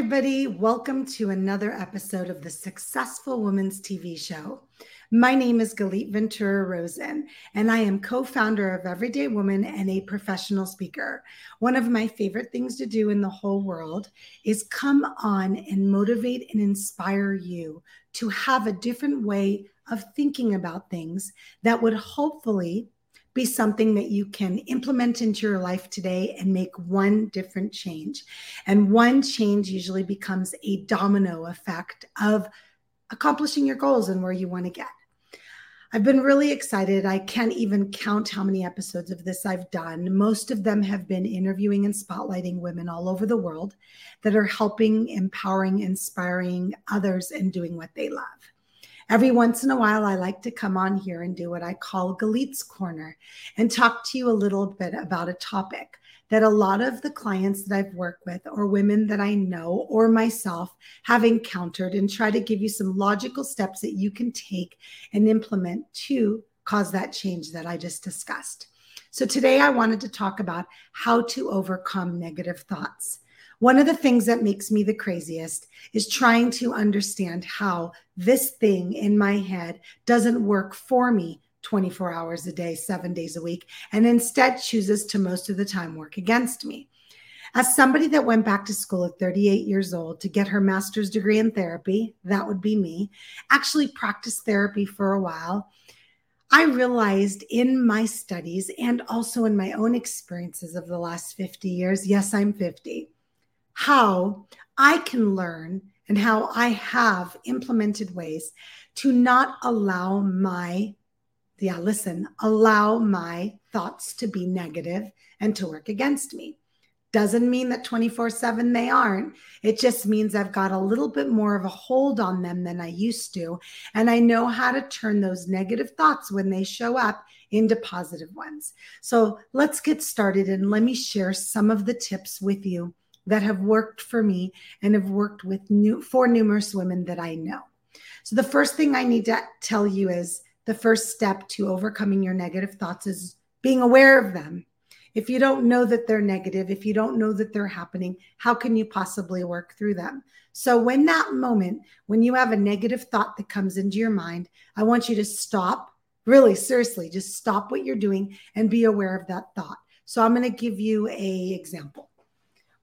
everybody. Welcome to another episode of the Successful Women's TV show. My name is Galit Ventura Rozen, and I am co founder of Everyday Woman and a professional speaker. One of my favorite things to do in the whole world is come on and motivate and inspire you to have a different way of thinking about things that would hopefully be something that you can implement into your life today and make one different change. And one change usually becomes a domino effect of accomplishing your goals and where you want to get. I've been really excited. I can't even count how many episodes of this I've done. Most of them have been interviewing and spotlighting women all over the world that are helping, empowering, inspiring others and doing what they love. Every once in a while, I like to come on here and do what I call Galit's Corner and talk to you a little bit about a topic that a lot of the clients that I've worked with, or women that I know, or myself have encountered, and try to give you some logical steps that you can take and implement to cause that change that I just discussed. So, today I wanted to talk about how to overcome negative thoughts. One of the things that makes me the craziest is trying to understand how this thing in my head doesn't work for me 24 hours a day, seven days a week, and instead chooses to most of the time work against me. As somebody that went back to school at 38 years old to get her master's degree in therapy, that would be me, actually practiced therapy for a while. I realized in my studies and also in my own experiences of the last 50 years, yes, I'm 50, how I can learn and how I have implemented ways to not allow my, yeah, listen, allow my thoughts to be negative and to work against me. Doesn't mean that 24 7 they aren't. It just means I've got a little bit more of a hold on them than I used to. And I know how to turn those negative thoughts when they show up into positive ones. So let's get started and let me share some of the tips with you that have worked for me and have worked with new for numerous women that I know. So the first thing I need to tell you is the first step to overcoming your negative thoughts is being aware of them. If you don't know that they're negative, if you don't know that they're happening, how can you possibly work through them? So, when that moment, when you have a negative thought that comes into your mind, I want you to stop, really seriously, just stop what you're doing and be aware of that thought. So, I'm going to give you a example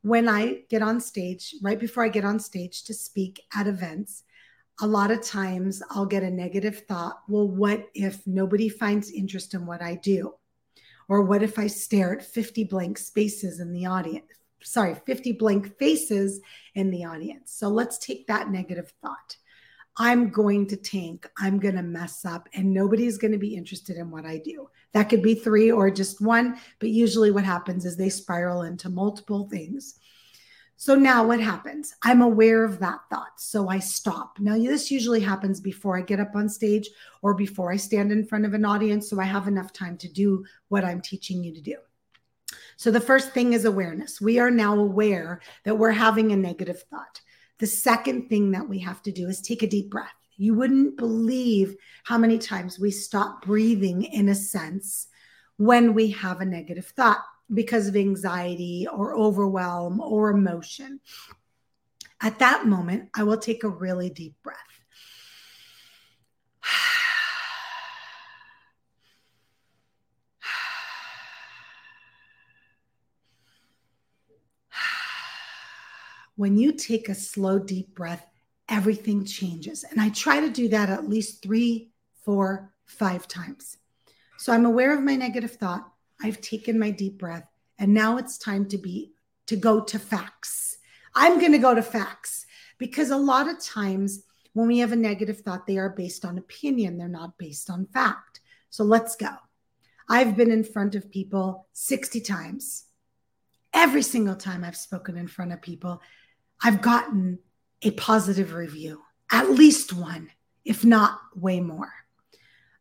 when I get on stage, right before I get on stage to speak at events, a lot of times I'll get a negative thought. Well, what if nobody finds interest in what I do? Or what if I stare at 50 blank spaces in the audience? Sorry, 50 blank faces in the audience. So let's take that negative thought. I'm going to tank, I'm going to mess up, and nobody's going to be interested in what I do. That could be three or just one, but usually what happens is they spiral into multiple things. So now what happens? I'm aware of that thought. So I stop. Now, this usually happens before I get up on stage or before I stand in front of an audience. So I have enough time to do what I'm teaching you to do. So the first thing is awareness. We are now aware that we're having a negative thought. The second thing that we have to do is take a deep breath. You wouldn't believe how many times we stop breathing in a sense when we have a negative thought because of anxiety or overwhelm or emotion. At that moment, I will take a really deep breath. When you take a slow, deep breath, everything changes. And I try to do that at least three, four, five times. So I'm aware of my negative thought. I've taken my deep breath, and now it's time to be to go to facts. I'm going to go to facts because a lot of times when we have a negative thought, they are based on opinion, they're not based on fact. So let's go. I've been in front of people 60 times. Every single time I've spoken in front of people, I've gotten a positive review, at least one, if not way more.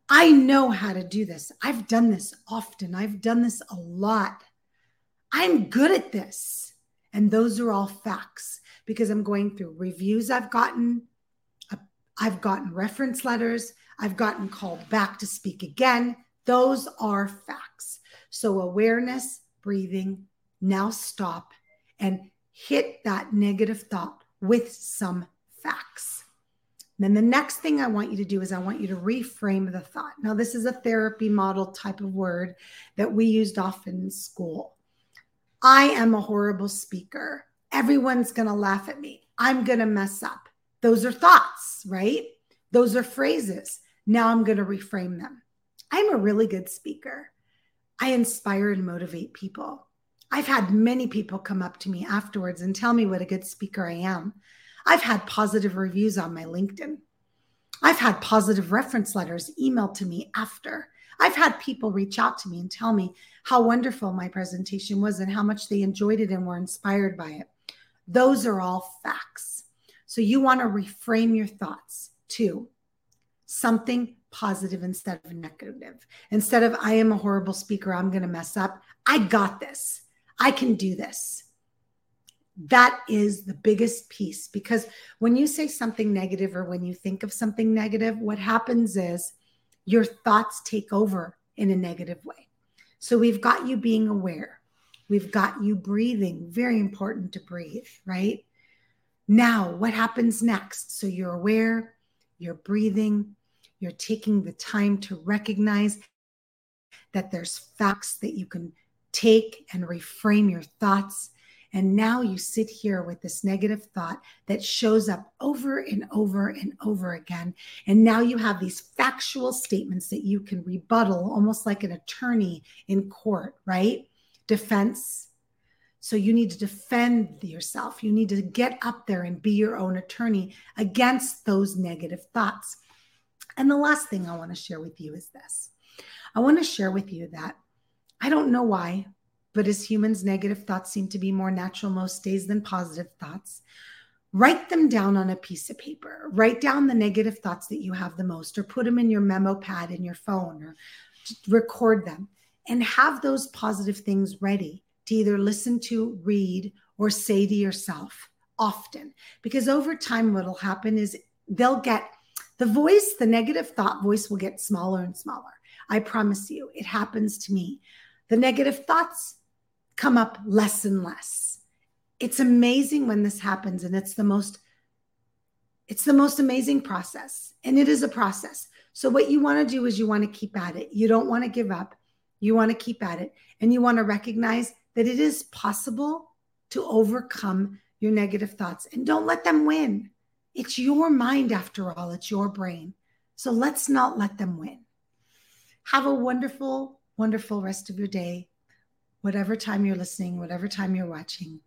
I know how to do this. I've done this often. I've done this a lot. I'm good at this. And those are all facts because I'm going through reviews I've gotten. Uh, I've gotten reference letters. I've gotten called back to speak again. Those are facts. So, awareness, breathing, now stop and hit that negative thought with some facts. Then the next thing I want you to do is I want you to reframe the thought. Now, this is a therapy model type of word that we used often in school. I am a horrible speaker. Everyone's going to laugh at me. I'm going to mess up. Those are thoughts, right? Those are phrases. Now I'm going to reframe them. I'm a really good speaker. I inspire and motivate people. I've had many people come up to me afterwards and tell me what a good speaker I am. I've had positive reviews on my LinkedIn. I've had positive reference letters emailed to me after. I've had people reach out to me and tell me how wonderful my presentation was and how much they enjoyed it and were inspired by it. Those are all facts. So you want to reframe your thoughts to something positive instead of negative. Instead of, I am a horrible speaker, I'm going to mess up, I got this. I can do this. That is the biggest piece because when you say something negative or when you think of something negative, what happens is your thoughts take over in a negative way. So we've got you being aware, we've got you breathing, very important to breathe, right? Now, what happens next? So you're aware, you're breathing, you're taking the time to recognize that there's facts that you can take and reframe your thoughts. And now you sit here with this negative thought that shows up over and over and over again. And now you have these factual statements that you can rebuttal almost like an attorney in court, right? Defense. So you need to defend yourself. You need to get up there and be your own attorney against those negative thoughts. And the last thing I want to share with you is this I want to share with you that I don't know why, but as humans, negative thoughts seem to be more natural most days than positive thoughts. Write them down on a piece of paper. Write down the negative thoughts that you have the most, or put them in your memo pad in your phone, or record them and have those positive things ready to either listen to, read, or say to yourself often. Because over time, what'll happen is they'll get the voice, the negative thought voice will get smaller and smaller. I promise you, it happens to me. The negative thoughts come up less and less. It's amazing when this happens and it's the most it's the most amazing process and it is a process. So what you want to do is you want to keep at it. You don't want to give up. You want to keep at it and you want to recognize that it is possible to overcome your negative thoughts and don't let them win. It's your mind, after all, it's your brain. So let's not let them win. Have a wonderful, wonderful rest of your day, whatever time you're listening, whatever time you're watching.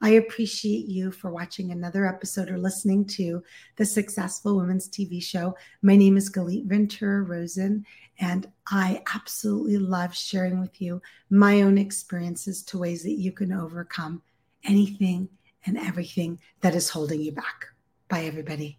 I appreciate you for watching another episode or listening to the Successful Women's TV show. My name is Galit Ventura Rozen, and I absolutely love sharing with you my own experiences to ways that you can overcome anything and everything that is holding you back. Bye, everybody.